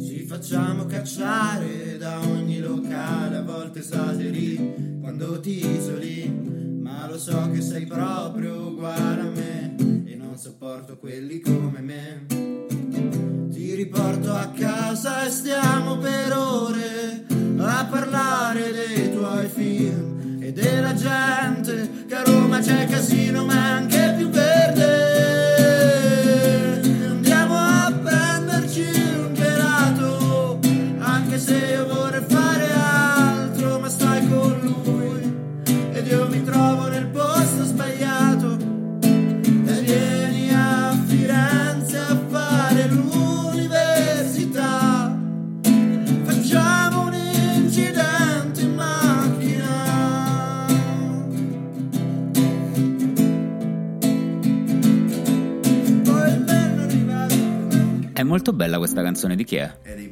Ci facciamo cacciare da ogni locale, a volte esageri quando ti isoli, ma lo so che sei proprio uguale a me e non sopporto quelli come me. Ti riporto a casa e stiamo per ore a parlare dei tuoi film e della gente che a Roma c'è casino ma anche molto bella questa canzone di chi è? È dei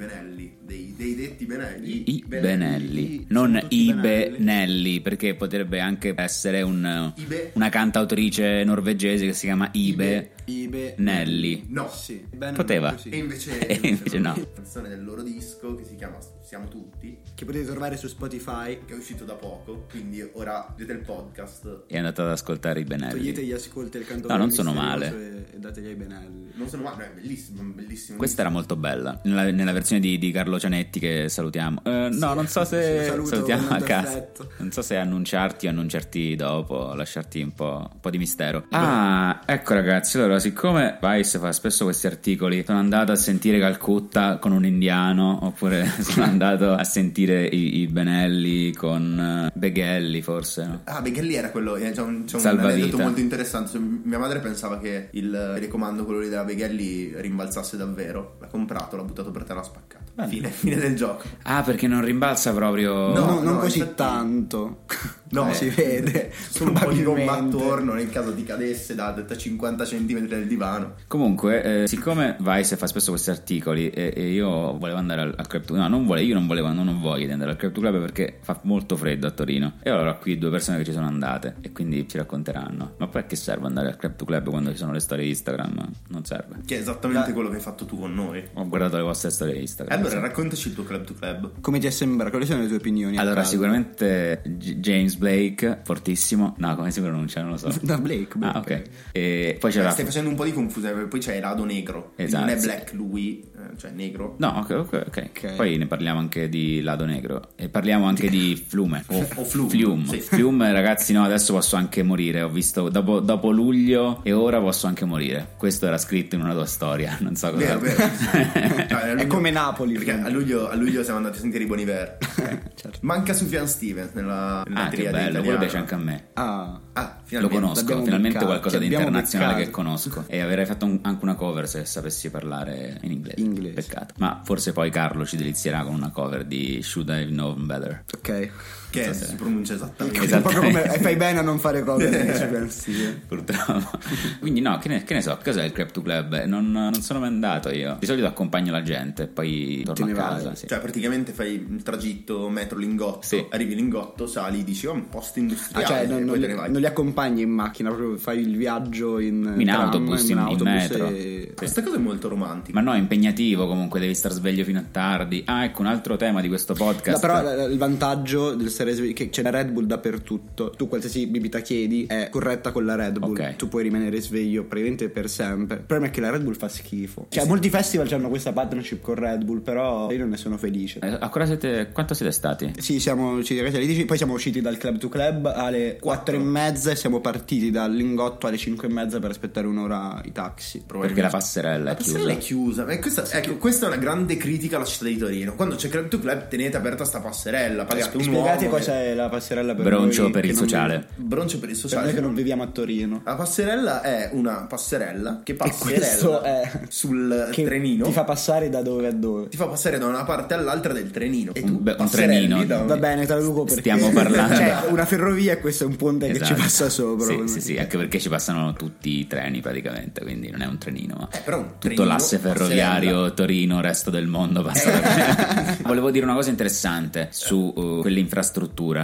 Benelli. I Benelli, non i Benelli. Perché potrebbe anche essere un- una cantautrice norvegese che si chiama Ibe, Ibe Nelli. No. Sì, Poteva. E invece, E invece no. una canzone del loro disco che si chiama Siamo tutti, Che potete trovare su Spotify. che è uscito da poco, quindi ora vedete il podcast. È andata ad ascoltare i Benelli. Togliete gli ascolti del canto No, non sono male. E, e dategli ai benelli. Non sono male, no, è bellissimo, bellissimo. Questa era molto bella, nella, nella versione di, di Carlo Cianetti che salutiamo. Eh, no, non so se salutiamo a casa. Non so se annunciarti o annunciarti dopo, lasciarti un po', un po' di mistero. Ah, ecco ragazzi, allora siccome Vice fa spesso questi articoli, sono andato a sentire Calcutta con un indiano, oppure sono andato a sentire i, i Benelli con eh, Beghelli forse, no? Ah, Beghelli era quello. eh, C'è un, c'è un aneddoto molto interessante. Cioè, Mia madre pensava che il telecomando, quello lì della Beghelli, rimbalzasse davvero. L'ha comprato, l'ha buttato per terra, l'ha spaccato. Fine, fine del gioco. Ah, perché non rimbalza proprio... No, No, non no, così infatti- tanto. No, Come si vede. Sono un po' di gomma attorno nel caso ti cadesse da, da 50 cm dal divano. Comunque, eh, siccome Vice fa spesso questi articoli e, e io volevo andare al, al Club Club, no, non volevo, io non volevo, non ho voglia di andare al Club to Club perché fa molto freddo a Torino. E allora ho qui due persone che ci sono andate e quindi ci racconteranno. Ma poi a che serve andare al Club to Club quando ci sono le storie Instagram? Non serve. Che è esattamente quello che hai fatto tu con noi. Ho guardato le vostre storie E Instagram. allora raccontaci il tuo club to club. Come ti è sembrato? Quali sono le tue opinioni? Allora, sicuramente G- James Blake, fortissimo. No, come si pronuncia? Non lo so. Da Blake. Ah, ok. E poi c'era. Stai facendo un po' di confusione, poi c'è Rado Negro. Esatto. Non è black lui, eh, cioè negro. No, ok, ok, ok. Ok. Poi ne parliamo anche di Lado Negro. E parliamo anche di Flume. O, O Flume, Flume. sì. Flume, ragazzi, no, adesso posso anche morire. Ho visto dopo, dopo luglio e ora posso anche morire. Questo era scritto in una tua storia. Non so cosa. Vero, vero. Cioè, a È luglio- come Napoli. Perché a luglio, a luglio siamo andati a sentire i Bon Iver. certo. Manca Sufjan Stevens nella, nella Ah, che triade bello, quello italiana. piace anche a me. Ah, Ah, Lo conosco, finalmente beccato, qualcosa di internazionale beccato. che conosco. E avrei fatto un- anche una cover se sapessi parlare in inglese. Inglese. Peccato. Ma forse poi Carlo ci delizierà con una cover di Should I Know Better. ok. Che so se- si pronuncia esattamente. Esatto. Proprio come fai bene a non fare ci pensi. Purtroppo. Quindi no, che ne, che ne so, cos'è il Club to Club? Non, non sono mai andato io. Di solito accompagno la gente, poi torno Te a casa. sì. Cioè, praticamente fai il tragitto metro Lingotto, Sì. arrivi Lingotto, sali, dici oh, un posto industriale, Ah, cioè, e non, non li, non li accompagni in macchina, proprio fai il viaggio in, In tram, autobus, in- in autobus metro. e- Questa cosa è molto romantica. Ma no, è impegnativo comunque, devi star sveglio fino a tardi. Ah, ecco un altro tema di questo podcast. però eh, il vantaggio del è che c'è la Red Bull dappertutto. Tu qualsiasi bibita chiedi è corretta con la Red Bull. Ok. Tu puoi rimanere sveglio praticamente per sempre. Il problema è che la Red Bull fa schifo. Cioè, molti festival hanno questa partnership con Red Bull, però io non ne sono felice. Eh, ancora siete. Quanto siete stati? Sì, siamo usciti alle 10, poi siamo usciti dal club to club alle 4 e mezza e siamo partiti dal lingotto alle 5 e mezza per aspettare un'ora i taxi. Perché la passerella è La passerella chiusa. è chiusa. E questa, ecco, questa è una grande critica alla città di Torino. Quando c'è Club to Club, tenete aperta sta passerella. Pagate un Spiegate uomo. Cosa è la passerella per Broncio noi per che il sociale. Broncio per il Per sociale. noi che non viviamo a Torino. La passerella è una passerella che passerella è- sul Che trenino. ti fa passare da dove a dove. ti fa passare da una parte all'altra del trenino. E tu Un- beh, un trenino. da- Va bene, traduco perché Stiamo parlando- Cioè, una ferrovia e questo è un ponte che Esatto. ci passa sopra. Sì, sì, sì, anche perché ci passano tutti i treni praticamente, quindi non è un trenino, ma Eh, però un tutto trenino, l'asse ferroviario Torino, resto del mondo passa da qui. Volevo dire una cosa interessante su uh, quell'infrastruttura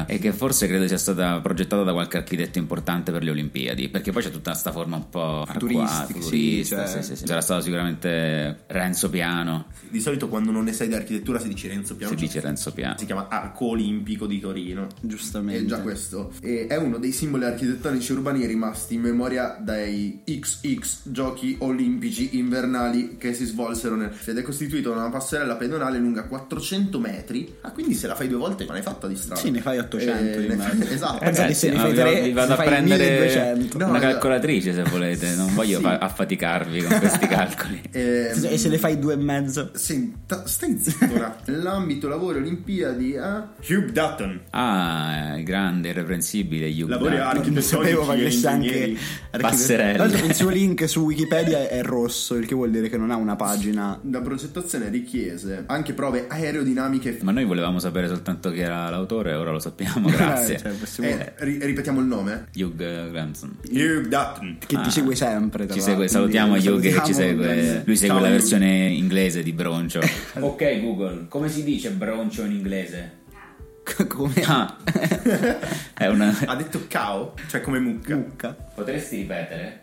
e che forse credo sia stata progettata da qualche architetto importante per le Olimpiadi, perché poi c'è tutta questa forma un po' Futuristica, arcuata, sì, futurista, cioè- sì, sì, sì. Sarà stato sicuramente Renzo Piano, Di solito quando non ne sai di architettura si dice Renzo Piano. si dice Renzo Piano. Si chiama Arco Olimpico di Torino. Giustamente. E già questo E è uno dei simboli architettonici urbani rimasti in memoria dai XX giochi olimpici invernali che si svolsero nel... ed è costituito da una passerella pedonale lunga 400 metri. Ah, quindi se la fai due volte, ma ne hai fatta di strada. Sì, ne fai 800 Eh, mezzo. esatto. Pensate, se ne ma fai vi- tre, vi vado a fai prendere 1200. No, una calcolatrice se volete, non voglio Sì. fa- affaticarvi con questi calcoli. Eh, E se ne fai due e mezzo? Senta, stai zitto. Nell'ambito lavori olimpiadi a Hugh Dutton. Ah, grande, irreprensibile Hugh Lavori archi- Non sapevo ma che sia anche. Passerelle. Tra l'altro il suo link su Wikipedia è rosso, il che vuol dire che non ha una pagina. La progettazione richiese anche prove aerodinamiche. Ma noi volevamo sapere soltanto chi era l'autore, ora lo sappiamo, grazie. Eh, cioè, possiamo- Eh, ri- ripetiamo il nome. Hugh Grandson. Hugh Dutton. Che Ah. ti segue sempre. Ci segue, salutiamo Hugh che ci segue. Lui segue Ciao, la Hugh. versione inglese di Broncio. ok, Google, come si dice broncio in inglese? Come Ah, è una. Ha detto cow, cioè come mucca. mucca. Potresti ripetere?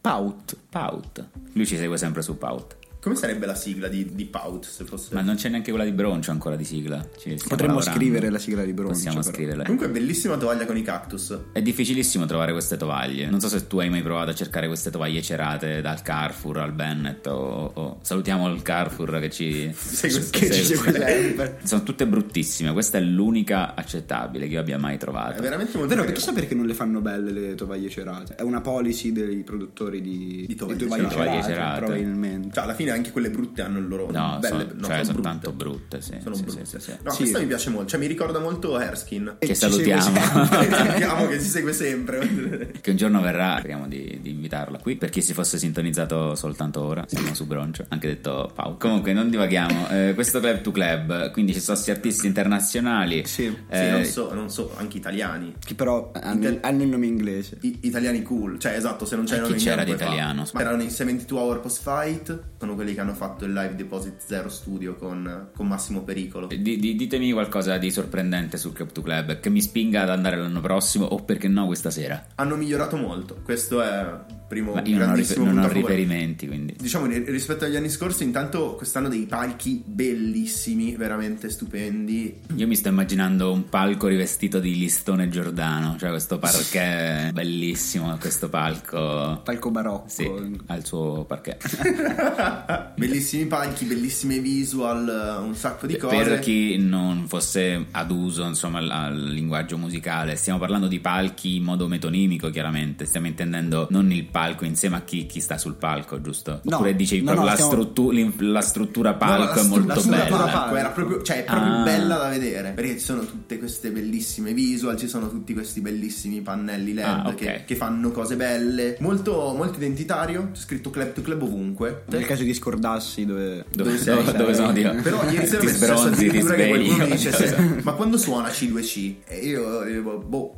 Pout. Pout. Lui ci segue sempre su Pout. Come sarebbe la sigla di, di Pout se fosse... Ma non c'è neanche quella di Broncio ancora di sigla. Ci stiamo Potremmo lavorando. scrivere la sigla di Broncio. Possiamo però. scriverla. Comunque bellissima tovaglia con i cactus. È difficilissimo trovare queste tovaglie. Non so se tu hai mai provato a cercare queste tovaglie cerate dal Carrefour al Bennett o, o- salutiamo il Carrefour che ci Segue- Che ci segue. sempre. Sono tutte bruttissime. Questa è l'unica accettabile che io abbia mai È trovato. veramente molto Vero, carino. chissà perché non le fanno belle le tovaglie cerate. È una policy dei produttori di, Di tovaglie di cerate. Tovaglie cerate. probabilmente. Cioè, alla fine anche quelle brutte hanno il loro No, belle, sono, no, cioè, sono sono brutte. tanto brutte. Sì, Sono sì, brutte. sì, sì, sì. No, Sì. questa mi piace molto, cioè mi ricorda molto Erskine. E Che salutiamo. Sappiamo che ci segue sempre. Che un giorno verrà, speriamo di, di invitarla qui. Per chi si fosse sintonizzato soltanto ora, siamo su Broncio, anche detto Pau. Comunque, non divaghiamo. Eh, questo club to club, quindi ci sono sti artisti internazionali. Sì. Sì, Eh, non so, non so, anche italiani. Che però hanno, Inter- hanno il nome inglese. I- italiani cool, cioè esatto, se non c'è il chi nome c'era di italiano? Ma erano i 72 Hour Post Fight, sono quelli che hanno fatto il live Deposit Zero Studio con, con Massimo Pericolo. Di- di- ditemi qualcosa di sorprendente sul Club to Club che mi spinga ad andare l'anno prossimo o perché no questa sera. Hanno migliorato molto, questo è primo Ma io non ho, rifer- non ho riferimenti, quindi. Diciamo ri- rispetto agli anni scorsi, intanto quest'anno dei palchi bellissimi, veramente stupendi. Io mi sto immaginando un palco rivestito di listone giordano, cioè questo parquet bellissimo, questo palco. Palco barocco. Sì, ha il suo parquet. Bellissimi palchi, bellissime visual, un sacco di cose. Per chi non fosse ad uso insomma al, al linguaggio musicale, stiamo parlando di palchi in modo metonimico, chiaramente. Stiamo intendendo non il palco insieme a chi, chi sta sul palco, giusto? No, Oppure dicevi no, proprio no, la, stiamo- struttu- la struttura No, palco la è molto la struttura bella. palco era proprio, cioè, è proprio Ah. bella da vedere perché ci sono tutte queste bellissime visual, ci sono tutti questi bellissimi pannelli LED Ah, ok. che, che fanno cose belle, molto, molto identitario. C'è scritto club to club ovunque. Nel caso di scordarsi dove, Dove, sei? dove- dove sono io? Però ieri sera ti mi è successo sbronzi, ti addirittura che qualcuno dicesse ma quando suona C2C? E io dicevo, boh.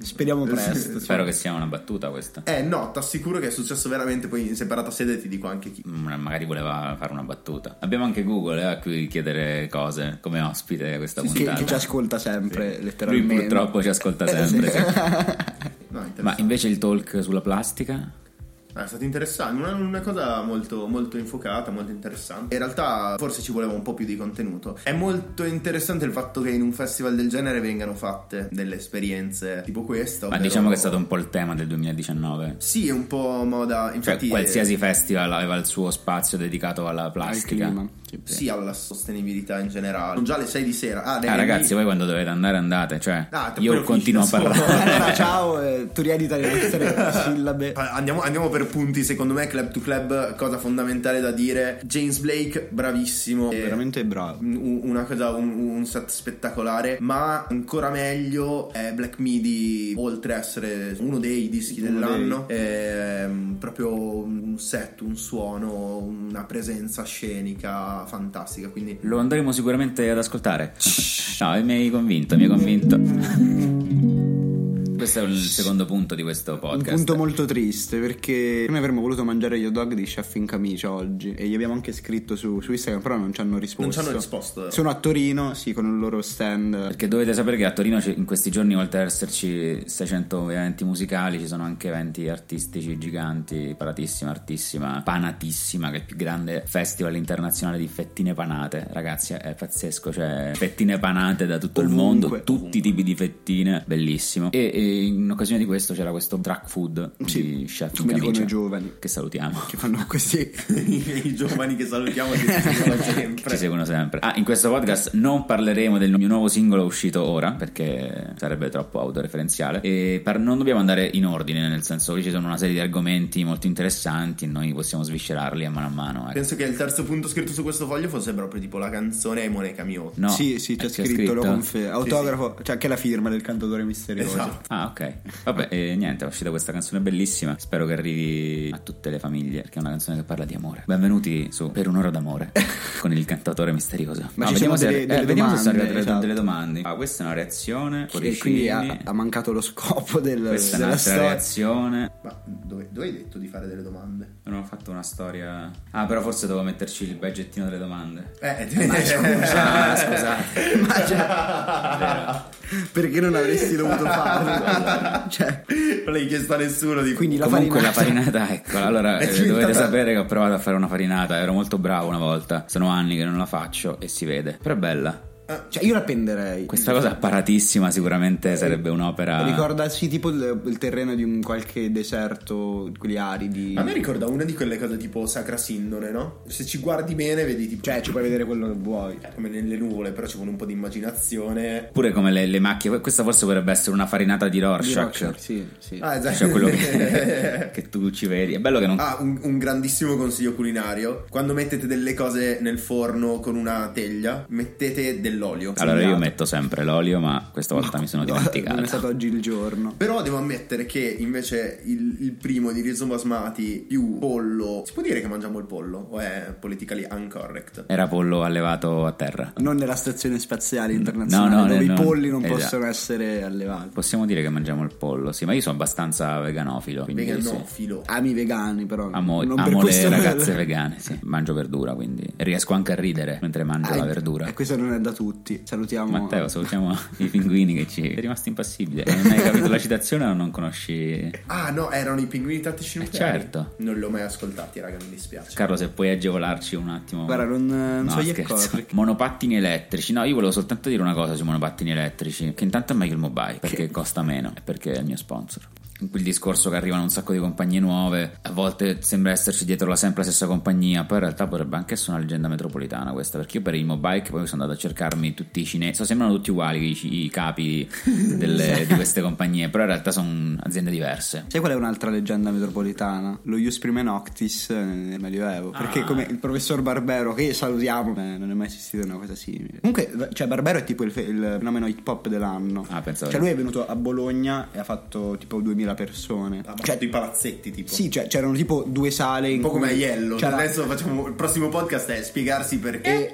Speriamo presto. Spero che sia una battuta questa. Eh no, ti assicuro che è successo veramente, poi in separata sede ti dico anche chi. Mm, Magari voleva fare una battuta. Abbiamo anche Google eh, a cui chiedere cose come ospite a questa Che, puntata. che ci ascolta sempre, Lui letteralmente. purtroppo ci ascolta Eh, sempre. sì. sì. No. Ma invece il talk sulla plastica? Ah, È stato interessante, una, una cosa molto, molto infuocata, molto interessante. In realtà forse ci voleva un po' più di contenuto. È molto interessante il fatto che in un festival del genere vengano fatte delle esperienze tipo questa. Ma diciamo che è stato un po' il tema del 2019. Sì, è un po' moda. Cioè, Infatti, qualsiasi festival aveva il suo spazio dedicato alla Al plastica. clima. Eh, sì, alla sostenibilità in generale. Sono già le 6 di sera. Ah, Ah, ragazzi, voi quando dovete andare andate. Cioè, Ah, io continuo a parlare. Allora, ciao, eh, tu riedita le nostre sillabe. Andiamo, andiamo per punti, secondo me Club to Club, cosa fondamentale da dire. James Blake, bravissimo. Eh, Veramente bravo. un- una cosa, un, un set spettacolare, ma ancora meglio è Black Midi, oltre a essere uno dei dischi Uno dell'anno, è mm, proprio un set, un suono, una presenza scenica fantastica. Quindi Lo andremo sicuramente ad ascoltare. No, mi hai convinto, mi hai convinto. Questo è il secondo punto di questo Un podcast. punto molto triste perché noi avremmo voluto mangiare gli hot dog di chef in camicia oggi e gli abbiamo anche scritto su, su Instagram però non ci hanno risposto. Non ci hanno risposto. Sono a Torino, sì, con il loro stand. Perché dovete sapere che a Torino in questi giorni, oltre ad esserci 600 eventi musicali, ci sono anche eventi artistici giganti, paratissima, artissima, panatissima, che è il più grande festival internazionale di fettine panate. Ragazzi, è pazzesco, cioè fettine panate da tutto il Ovunque, mondo, tutti ovunque. i tipi di fettine, bellissimo. E, e in occasione di questo c'era questo track food di chef come dicono i giovani. che salutiamo. Che fanno così. I giovani che salutiamo che ci seguono che sempre. ci seguono sempre. Ah, in questo podcast non parleremo del mio nuovo singolo uscito ora perché sarebbe troppo autoreferenziale. E per- non dobbiamo andare in ordine, nel senso che ci sono una serie di argomenti molto interessanti e noi possiamo sviscerarli a mano a mano. ecco. Penso che il terzo punto scritto su questo foglio fosse proprio tipo la canzone ai Monica Mio. No, sì, sì, c'è eh, scritto, lo confermo. Autografo, c'è anche la firma del cantatore misterioso. Esatto. Ah, ok. Vabbè, e niente, è uscita questa canzone bellissima. Spero che arrivi a tutte le famiglie, perché è una canzone che parla di amore. Benvenuti su Per un'ora d'amore con il cantatore misterioso. Ma Ah, ci vediamo, se, delle- eh, delle vediamo se sono arrivate delle- esatto. delle domande. Ah, questa è una reazione. E quindi ha, ha mancato lo scopo del, Questa è della un'altra storia. reazione. Ma dove, dove hai detto di fare delle domande? Non ho fatto una storia. Ah, però forse devo metterci il budgettino delle domande. Eh, Ah, scusate. Ma cioè, perché non avresti dovuto farlo? cioè, Non l'hai chiesto a nessuno di quindi la Comunque la farinata. farinata, eccola. Allora, eh, diventata- dovete sapere che ho provato a fare una farinata. Ero molto bravo una volta. Sono anni che non la faccio e si vede. Però è bella. Cioè, io la penderei. Questa cosa apparatissima sicuramente sarebbe un'opera. Ricorda sì, tipo il, il terreno di un qualche deserto, quelli aridi. A me ricorda una di quelle cose tipo Sacra Sindone, no? Se ci guardi bene vedi tipo... Cioè, ci puoi vedere quello che vuoi. come nelle nuvole, però ci vuole un po' di immaginazione. Pure come le, le macchie. Questa forse potrebbe essere una farinata di Di Rorschach. Rorschach, sì, sì. Ah, esatto. Cioè quello che, che tu ci vedi. È bello che non. Ah, un, un grandissimo consiglio culinario. Quando mettete delle cose nel forno con una teglia, mettete dell'olio. Allora io Segnato. metto sempre l'olio, ma questa volta mi sono Non è dimenticato. stato oggi il giorno. Però devo ammettere che invece il, il primo di riso basmati più pollo. Si può dire che mangiamo il pollo? O è politically incorrect? Era pollo allevato a terra. Non nella stazione spaziale internazionale, No, no, dove no, i no. polli non Esatto. possono essere allevati. Possiamo dire che mangiamo il pollo, sì, ma io sono abbastanza veganofilo. Quindi sì. Veganofilo. Ami i vegani, però. Amo, non per amo le ragazze vegane, sì. Mangio verdura, quindi e riesco anche a ridere mentre mangio Ah, la verdura. E questo non è da tutti. Salutiamo. Matteo, salutiamo i pinguini che ci è rimasto impassibile. Non hai capito la citazione o non conosci? Ah, no, erano i pinguini tattici nucleari. certo. Non li ho mai ascoltati, raga, mi dispiace. Carlo, se puoi agevolarci un attimo. Guarda, non, non No, so gli scherzo. accordi. Monopattini elettrici. No, io volevo soltanto dire una cosa sui monopattini elettrici. Che intanto è meglio il mobile perché costa meno e perché è il mio sponsor. Quel discorso che arrivano un sacco di compagnie nuove, a volte sembra esserci dietro la sempre la stessa compagnia, poi in realtà potrebbe anche essere una leggenda metropolitana questa, perché io per il mobile poi sono andato a cercarmi tutti i cinesi, sembrano tutti uguali i, i capi delle- di queste compagnie, però in realtà sono aziende diverse. Sai qual è un'altra leggenda metropolitana? Lo Ius Prime Noctis eh, nel Medioevo. Perché Ah. come il professor Barbero, che salutiamo, eh, non è mai esistita una cosa simile. Comunque, cioè, Barbero è tipo il, fe- il fenomeno hip hop dell'anno. Ah, pensavo- Cioè, lui è venuto a Bologna e ha fatto tipo 2000 persone. Ha Cioè, battuto i palazzetti, tipo. sì, cioè, c'erano tipo due sale in Un po' come Aiello. Adesso facciamo. Il prossimo podcast è spiegarsi perché.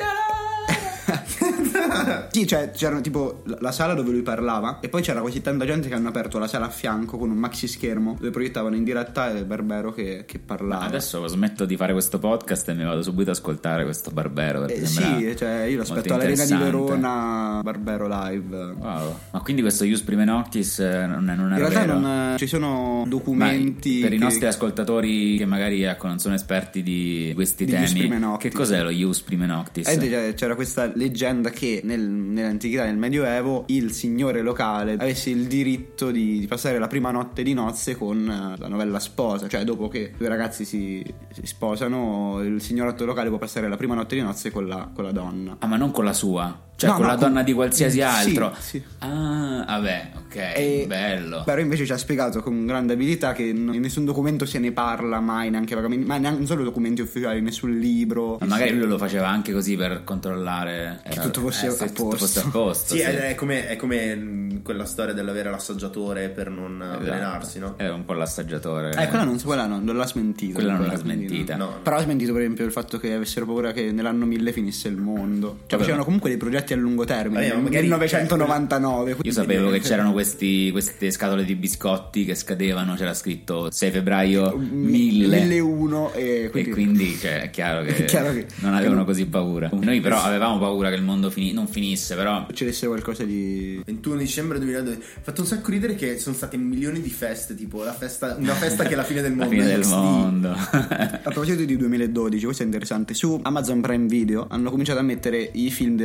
Sì, cioè c'erano tipo la- la sala dove lui parlava e poi c'era così tanta gente che hanno aperto la sala a fianco con un maxi schermo dove proiettavano in diretta il Barbero che, che parlava. Adesso smetto di fare questo podcast e mi vado subito ad ascoltare questo Barbero. Eh, sì, cioè io lo aspetto all'Arena di. Verona Barbero live. Wow. Ma quindi questo Ius Prime Noctis eh, non, è, non In era realtà non, ci sono documenti per i che- nostri ascoltatori che magari ecco, non sono esperti di questi Di temi, che cos'è lo Ius Prime Noctis? Eh, c'era questa leggenda che nel- nell'antichità, nel Medioevo, il signore locale avesse il diritto di, di passare la prima notte di nozze con eh, la novella sposa. Cioè, dopo che due ragazzi si, si sposano, il signoretto locale può passare la prima notte di nozze con la, con la donna. Ah, ma non con la sua? Cioè No, con no, la con- donna di qualsiasi Sì, altro? sì. Ah, vabbè, ok, E- bello. Però invece ci ha spiegato con grande abilità che in nessun documento se ne parla mai, neanche vagamente, ma neanche, non solo documenti ufficiali, nessun libro. Ma magari lui lo faceva anche così per controllare Che tutto fosse eh, a tutto posto. fosse a posto, Sì, sì. È, come, è come, mm, quella storia dell'avere l'assaggiatore per non avvelenarsi, no? Era un po' l'assaggiatore. Eh, quella non, quella non, non l'ha smentita. Quella non l'ha smentita. No, no. Però ha smentito per esempio il fatto che avessero paura che nell'anno 1000 finisse il mondo. Cioè Vabbè. facevano comunque dei progetti a lungo termine. Vabbè, ma nel magari- 1999. Io sapevo che c'erano questi, queste scatole di biscotti che scadevano, c'era scritto 6 febbraio 1000. 1001 e quindi, E quindi cioè, è chiaro che, È chiaro che- non avevano così paura. Noi però avevamo paura che il mondo fini- non finisse, però succedesse qualcosa di 21 dicembre 2002 ha fatto un sacco ridere che sono state milioni di feste tipo la festa, una festa che è la fine del la mondo fine del XD. mondo. A proposito di 2012, questo è interessante. Su Amazon Prime Video hanno cominciato a mettere i film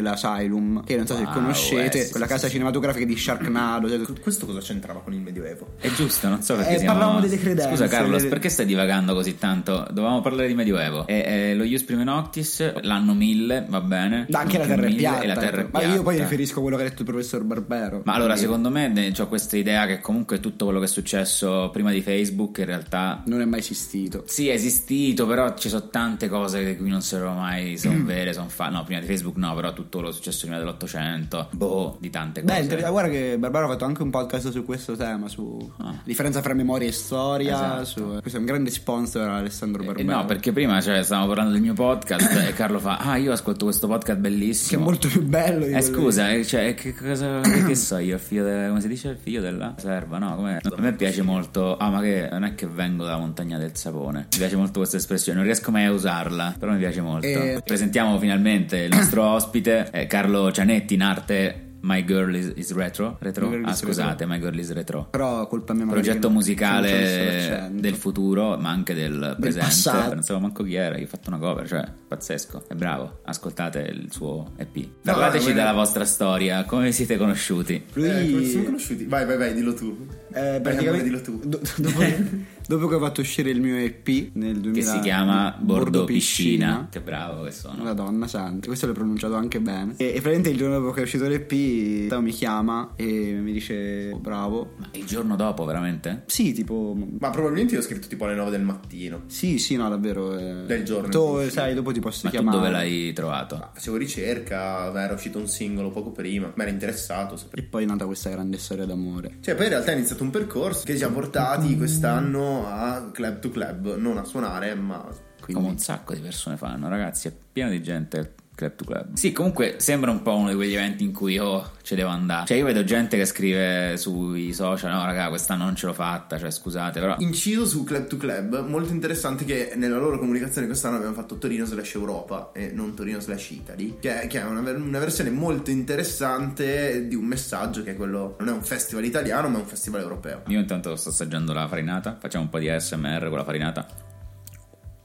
dell'Asylum, che non so se Wow, conoscete, eh, sì, quella casa cinematografica di Sharknado. cioè, Questo cosa c'entrava con il Medioevo? È giusto, non so perché Eh, siamo... parlavamo delle credenze, Scusa Carlos, delle- perché stai divagando così tanto? Dovevamo parlare di Medioevo. E, e lo Ius Prime Noctis, l'anno 1000, va bene. Anche la terra è 1000, piatta. E la terra è Ma piatta. io poi riferisco a quello che ha detto il professor Barbero. Ma allora, secondo me, ho questa idea che comunque tutto quello che è successo prima di Facebook in realtà Non è mai esistito. Sì, è esistito, però ci sono tante cose di cui non sapevo mai, sono vere, sono fa... No, prima di Facebook no, però tutto quello che è successo prima dell'Ottocento, boh, di tante Beh, cose. inter- guarda che Barbaro ha fatto anche un podcast su questo tema, su Ah. differenza fra memoria e storia. Esatto. su- Questo è un grande sponsor Alessandro Eh, Barbero. no, perché prima cioè, stavamo parlando del mio podcast e Carlo fa, ah, io ascolto questo podcast Che è bellissimo. molto più bello di Eh scusa, eh, cioè, che cosa che, che so io? Il figlio de- come si dice? Il figlio della serva, no? Com'è? A me piace molto. Ah, ma che non è che vengo dalla montagna del sapone. Mi piace molto questa espressione, non riesco mai a usarla, però mi piace molto. Eh, Presentiamo finalmente il nostro ospite, eh, Carlo Cianetti, in arte My Girl is, is Retro. retro? Girl ah, is scusate, My Girl is Retro. Però colpa mia Progetto musicale del futuro, ma anche del, presente. passato. Non sapevo manco chi era. Io ho fatto una cover, cioè pazzesco. È bravo. Ascoltate il suo EP. Parlateci guarda- della vostra storia. Come vi siete conosciuti? Lui Eh, come ci siamo conosciuti? Vai, vai, vai, dillo tu. Eh, praticamente dillo tu. do- dopo, dopo che ho fatto uscire il mio EP nel 2000 Che si chiama Bordo Piscina. Che bravo che sono. Madonna santa, questo l'ho pronunciato anche bene. E, e praticamente il giorno dopo che è uscito l'EP, Teo mi chiama e mi dice "Oh, bravo. Ma il giorno dopo, veramente? Sì, tipo Ma probabilmente io ho scritto tipo alle 9 del mattino. sì, sì, no, davvero eh. Del giorno Tu, sai, dopo ti posso Ma tu chiamare. dove l'hai trovato? Ma facevo ricerca, era uscito un singolo poco prima, mi era interessato. sapevo. E poi è nata questa grande storia d'amore. Cioè, poi in realtà è iniziato un percorso che ci ha portati quest'anno a Club to Club, non a suonare, ma Come quindi un sacco di persone fanno, ragazzi. È pieno di gente. Club to club. Sì, comunque sembra un po' uno di quegli eventi in cui oh, ci devo andare. Cioè, io vedo gente che scrive sui social: No, raga, quest'anno non ce l'ho fatta. Cioè, scusate, però. Inciso su Club to Club, molto interessante che nella loro comunicazione quest'anno abbiamo fatto Torino slash Europa e non Torino slash Italy, che è, che è una, una versione molto interessante di un messaggio che è quello, non è un festival italiano ma è un festival europeo. Io intanto sto assaggiando la farinata. Facciamo un po' di ASMR con la farinata.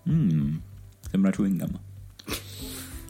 Mmm, sembra chewing gum.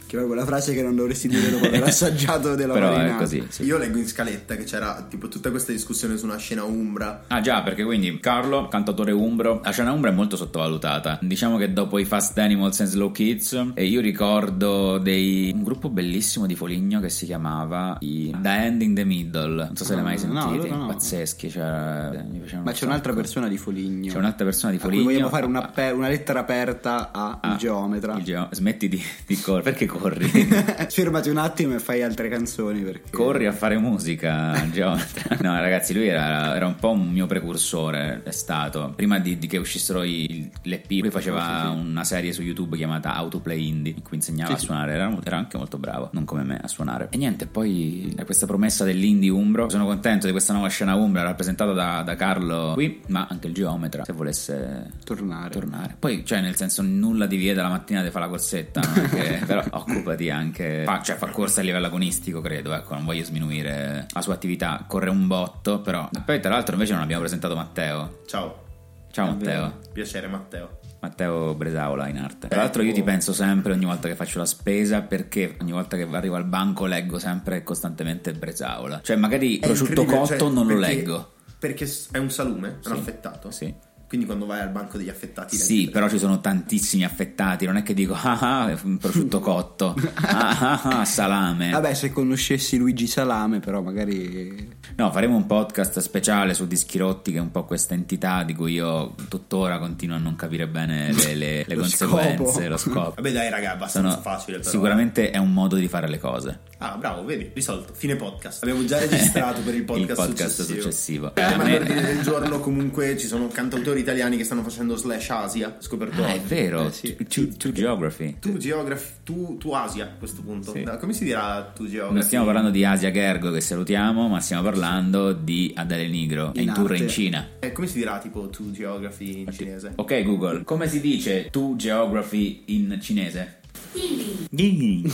Che è quella frase che non dovresti dire dopo aver assaggiato della Però è marinata. così. sì. Io leggo in scaletta che c'era tipo tutta questa discussione su una scena umbra. Ah già, perché quindi Carlo, cantatore umbro, la scena umbra è molto sottovalutata. Diciamo che dopo i Fast Animals and Slow Kids, e io ricordo dei... un gruppo bellissimo di Foligno che si chiamava i The End in the Middle. Non so se l'hai mai Ah, no, no. Pazzeschi, cioè, mi Ma un c'è un'altra sacco. persona di Foligno. C'è un'altra persona di A cui Foligno. vogliamo fare una, pe- una lettera aperta a Ah, il geometra. il geo- Smetti di, di correre. Perché corri? Fermati un attimo e fai altre canzoni perché Corri a fare musica, geometra. No, ragazzi, lui era, era un po' un mio precursore. È stato prima di, di che uscissero i, l'EP. Lui faceva una serie su YouTube chiamata Autoplay Indie, in cui insegnava a suonare. Era, era anche molto bravo, non come me, a suonare. E niente, poi è questa promessa dell'indie umbro. Sono contento di questa nuova scena umbra rappresentata da, da Carlo qui, ma anche il geometra, se volesse tornare. tornare. Poi, cioè, nel senso, nulla di vieta la mattina di fare la corsetta, non è che- però occupati anche. Fa, cioè, fa corsa a livello agonistico, credo. Ecco, non voglio sminuire la sua attività. Corre un botto, però. Poi, tra l'altro, invece, non abbiamo presentato Matteo. Ciao, Ciao, È. Matteo. piacere Matteo. Matteo Bresaola in arte. Tra l'altro, io ti penso sempre ogni volta che faccio la spesa perché ogni volta che arrivo al banco leggo sempre costantemente Bresaola. Cioè, magari prosciutto cotto cioè, non lo perché- leggo. Perché è un salume, è un Sì, affettato. Sì. Quindi quando vai al banco degli affettati Sì, per- però ci sono tantissimi affettati. Non è che dico ah, ah prosciutto cotto, ah, ah, ah, salame. Vabbè, se conoscessi Luigi Salame, però magari No, faremo un podcast speciale su Dischi Rotti, che è un po' questa entità di cui io tuttora continuo a non capire bene le, le- le Lo conseguenze, scopo. lo scopo. Vabbè, dai, raga, è abbastanza Sono- facile. Però. Sicuramente è un modo di fare le cose. Ah, bravo, vedi, risolto. Fine podcast. Abbiamo già registrato per il podcast, Il podcast successivo. successivo. Eh, A ma me- all'ordine del giorno comunque ci sono cantautori italiani che stanno facendo slash Asia, scoperto Ah, è vero, Eh, sì. to, to geography. Tu geography, tu, tu Asia a questo punto. Sì. Come si dirà tu geography? Non stiamo parlando di Asia Gergo che salutiamo, ma stiamo parlando di Adele Nigro, è In in tour in Cina. Eh, come si dirà tipo tu geography in cinese? Ok Google, come si dice to geography in cinese?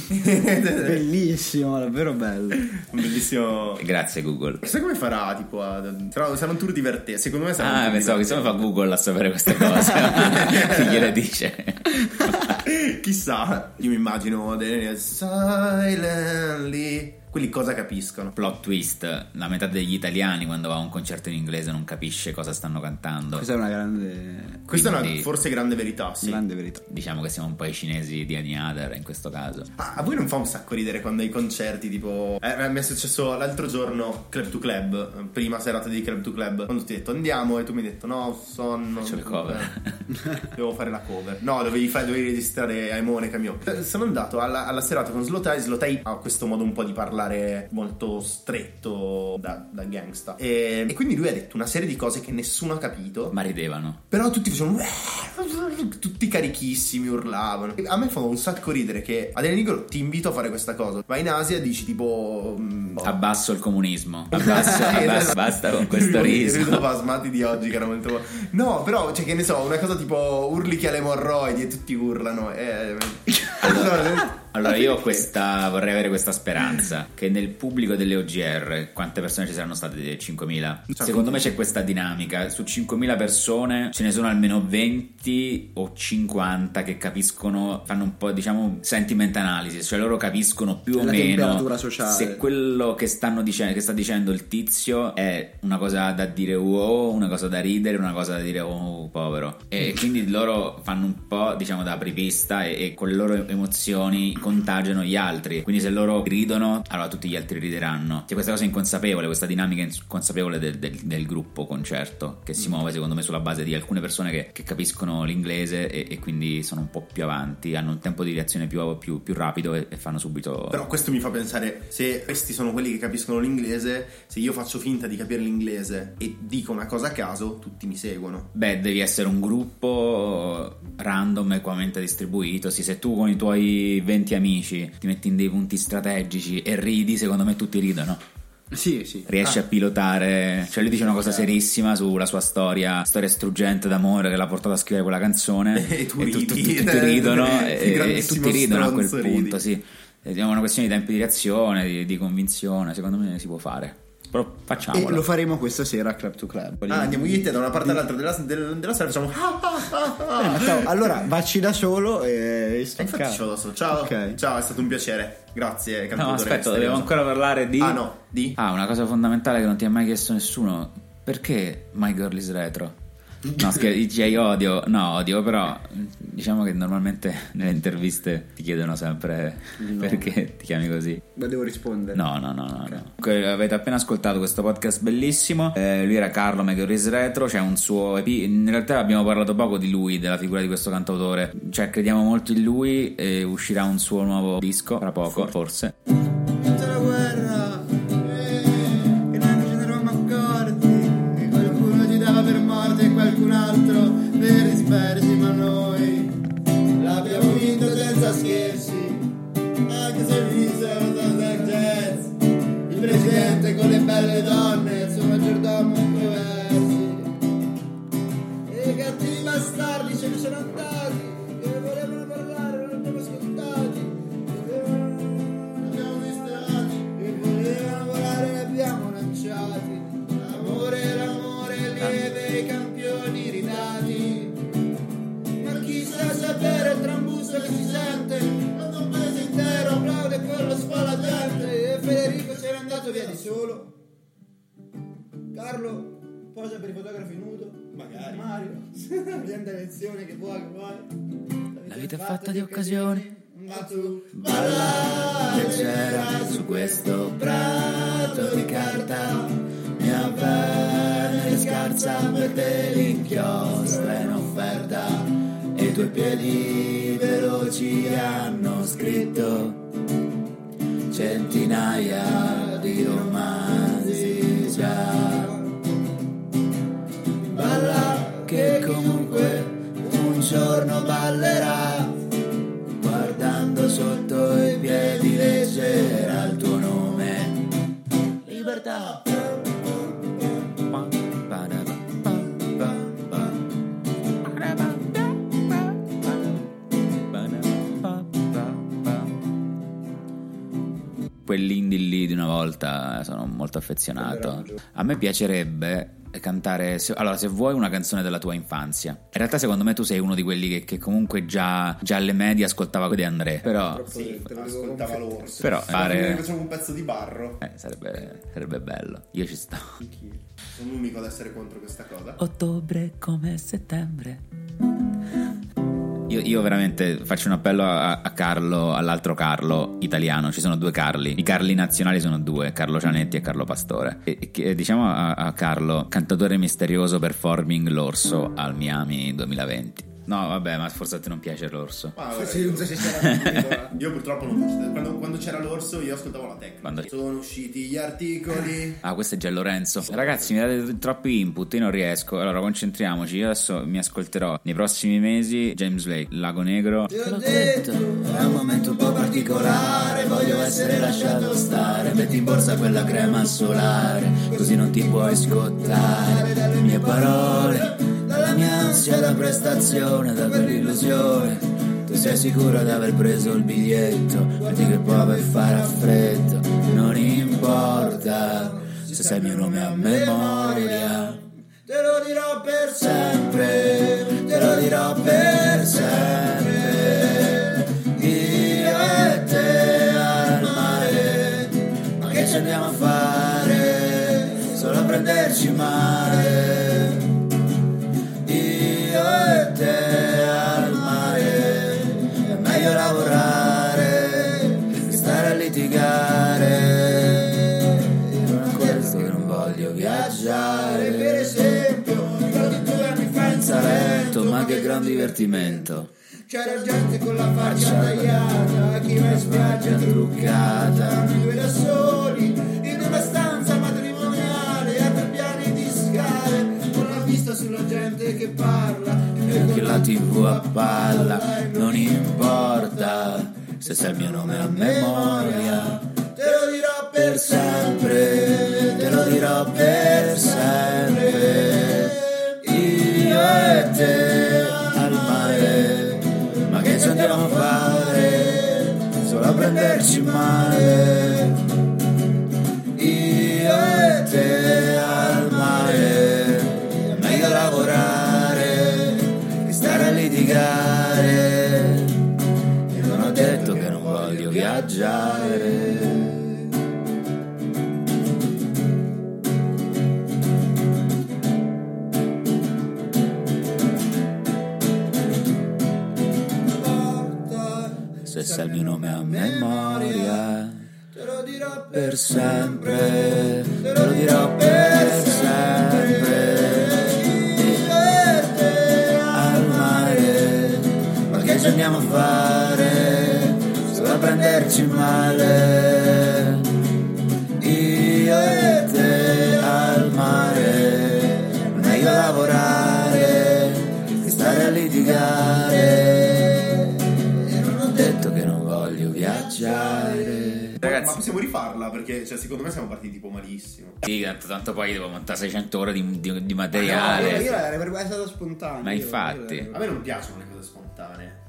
Bellissimo, davvero bello. Un bellissimo... Grazie Google. Chissà come farà, tipo, a... sarà, sarà un tour divertente. Secondo me sarà un Ah, pensavo che come fa Google a sapere queste cose. Chi gliele dice? Chissà, io mi immagino silently. Quelli cosa capiscono? Plot twist, la metà degli italiani quando va a un concerto in inglese non capisce cosa stanno cantando. Questa è una grande, Questa è una forse grande verità, sì. grande verità. Diciamo che siamo un po' i cinesi di Aniader in questo caso. Ah, a voi non fa un sacco ridere quando ai concerti, tipo. Eh, mi è successo l'altro giorno, Club to Club, prima serata di Club to Club, quando ti ho detto andiamo e tu mi hai detto no, sonno. Faccio le cover. Eh, Devo fare la cover. No, dovevi, fare, dovevi registrare Aimone Camio. Eh, Sono andato alla, alla serata con Slotai. Slotai ha questo modo un po' di parlare molto stretto da, da gangsta. E, e quindi lui ha detto una serie di cose che nessuno ha capito. Ma ridevano. Però tutti facevano tutti carichissimi, urlavano. E a me fa un sacco ridere che Adele Nigro ti invito a fare questa cosa. Vai in Asia e dici tipo mm, Abbasso il comunismo. Abbasso, Sì, abbasso- esatto. basta con questo riso. riso basmati di oggi che era molto No, però cioè che ne so, una cosa tipo urli che ha le emorroidi e tutti urlano. Eh, allora, Allora io questa, vorrei avere questa speranza che nel pubblico delle OGR, quante persone ci saranno state? 5.000? Secondo me c'è questa dinamica, su 5.000 persone ce ne sono almeno 20 o 50 che capiscono, fanno un po' diciamo sentiment analysis, cioè loro capiscono più o La meno se quello che, stanno dicendo, che sta dicendo il tizio è una cosa da dire wow, una cosa da ridere, una cosa da dire oh povero. E quindi loro fanno un po' diciamo da apripista e, e con le loro emozioni contagiano gli altri. Quindi se loro ridono, allora tutti gli altri rideranno. C'è questa cosa inconsapevole, questa dinamica inconsapevole del, del- del gruppo concerto che si muove secondo me sulla base di alcune persone che, che capiscono l'inglese e, e quindi sono un po' più avanti, hanno un tempo di reazione più, più- più rapido e, e fanno subito... Però questo mi fa pensare, se questi sono quelli che capiscono l'inglese, se io faccio finta di capire l'inglese e dico una cosa a caso, tutti mi seguono. Beh, devi essere un gruppo random equamente distribuito. Sì, se tu con i tuoi 20 amici ti metti in dei punti strategici e ridi, secondo me tutti ridono. Sì, sì. Riesci a pilotare. Cioè, lui dice una cosa serissima sulla sua storia, storia struggente d'amore che l'ha portato a scrivere quella canzone. E tu ridi. tutti, tutti ridono e, e tutti ridono a quel stronzo punto, ridi. sì. È una questione di tempi di reazione, di, di convinzione. Secondo me si può fare. Però E facciamolo. lo faremo questa sera a Club to Club. Ah, andiamo io e te da una parte all'altra della, del- della sala facciamo ah, ah, Eh. Matteo, allora vacci da solo e E infatti l'ho da solo. Ciao. Ok. Ciao, è stato un piacere. Grazie, No, aspetta, dobbiamo ancora parlare di. Ah, no, di? Ah, una cosa fondamentale che non ti ha mai chiesto nessuno. Perché My Girl is Retro? No, scherzo, dici odio. No, odio, però diciamo che normalmente nelle interviste ti chiedono sempre perché ti chiami così. Ma devo rispondere. No, no, no, no. no. Comunque, avete appena ascoltato questo podcast bellissimo. Eh, lui era Carlo Megoris Retro. C'è un suo EP. In realtà abbiamo parlato poco di lui, della figura di questo cantautore. Cioè, crediamo molto in lui. E uscirà un suo nuovo disco tra poco, forse. Tutta merdanes. Carlo posa per i fotografi nudo magari. Mario prende lezione che vuoi che vuoi. La vita è fatta di occasioni. ma tu Balla. Leggera su questo prato di carta? Mia pelle scarsa per te l'inchiostra in offerta. E i tuoi piedi veloci hanno scritto centinaia di romanzi già. Che comunque un giorno ballerà, volta sono molto affezionato. A me piacerebbe cantare, se- allora se vuoi una canzone della tua infanzia. In realtà secondo me tu sei uno di quelli che, che comunque già, già alle medie ascoltava De André, però... Sì, ascoltava l'orso. Però fare- facciamo un pezzo di barro. eh, sarebbe, sarebbe bello. Io ci sto. Sono l'unico ad essere contro questa cosa. Ottobre come settembre. Io, io veramente faccio un appello a, a Carlo, all'altro Carlo italiano. Ci sono due Carli. I Carli nazionali sono due, Carlo Cianetti e Carlo Pastore. E, e diciamo a, a Carlo, cantatore misterioso performing l'orso al Miami 2020. No, vabbè, ma forse a te non piace l'orso. Ma vabbè, Sì, non so se c'era io purtroppo non faccio. Quando, quando c'era l'orso, io ascoltavo la tecnica. Quando- Sono usciti gli articoli. Ah, questo è già Lorenzo. Ragazzi, mi date troppi input, io non riesco. Allora, concentriamoci. Io adesso mi ascolterò nei prossimi mesi James Blake, Lago Negro. Ti ho detto, è un momento un po' particolare, voglio essere lasciato stare, metti in borsa quella crema solare, così non ti puoi scottare dalle mie parole, mia ansia da prestazione, da quell'illusione. Tu sei sicuro di aver preso il biglietto, metti che può fare a freddo, non importa se sai il mio nome a memoria. Te lo dirò per sempre, te lo dirò per sempre. Io e te al mare, ma che ci andiamo a fare? Solo a prenderci male. Divertimento. C'era gente con la faccia tagliata, chi va in spiaggia truccata, due da soli, in una stanza matrimoniale, a tre piani di scale, con la vista sulla gente che parla, anche la tv a palla, non importa se sai il mio nome a memoria, prenderci male, rifarla perché, cioè, secondo me siamo partiti tipo malissimo. Sì, tanto, tanto poi devo montare 600 ore di, di- di Io materiale. l'avrei stato spontaneo. Ma io- infatti. io- A me non piacciono le cose spontanee.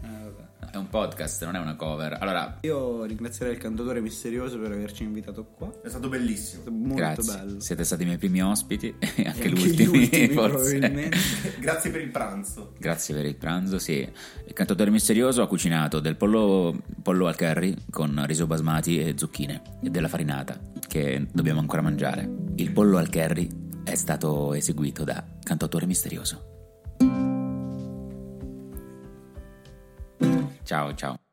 È un podcast, non è una cover. Allora, Io ringrazierei il cantatore misterioso per averci invitato qua. È stato bellissimo. È stato molto grazie. bello. Siete stati i miei primi ospiti e anche, Anche gli ultimi, ultimi, forse. probabilmente. Grazie per il pranzo. Grazie per il pranzo, sì. Il cantatore misterioso ha cucinato del pollo, pollo al curry con riso basmati e zucchine e della farinata che dobbiamo ancora mangiare. Il pollo al curry è stato eseguito da cantatore misterioso. Ciao, ciao.